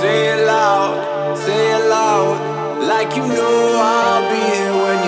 Say it loud, say it loud, like you know I'll be here when you.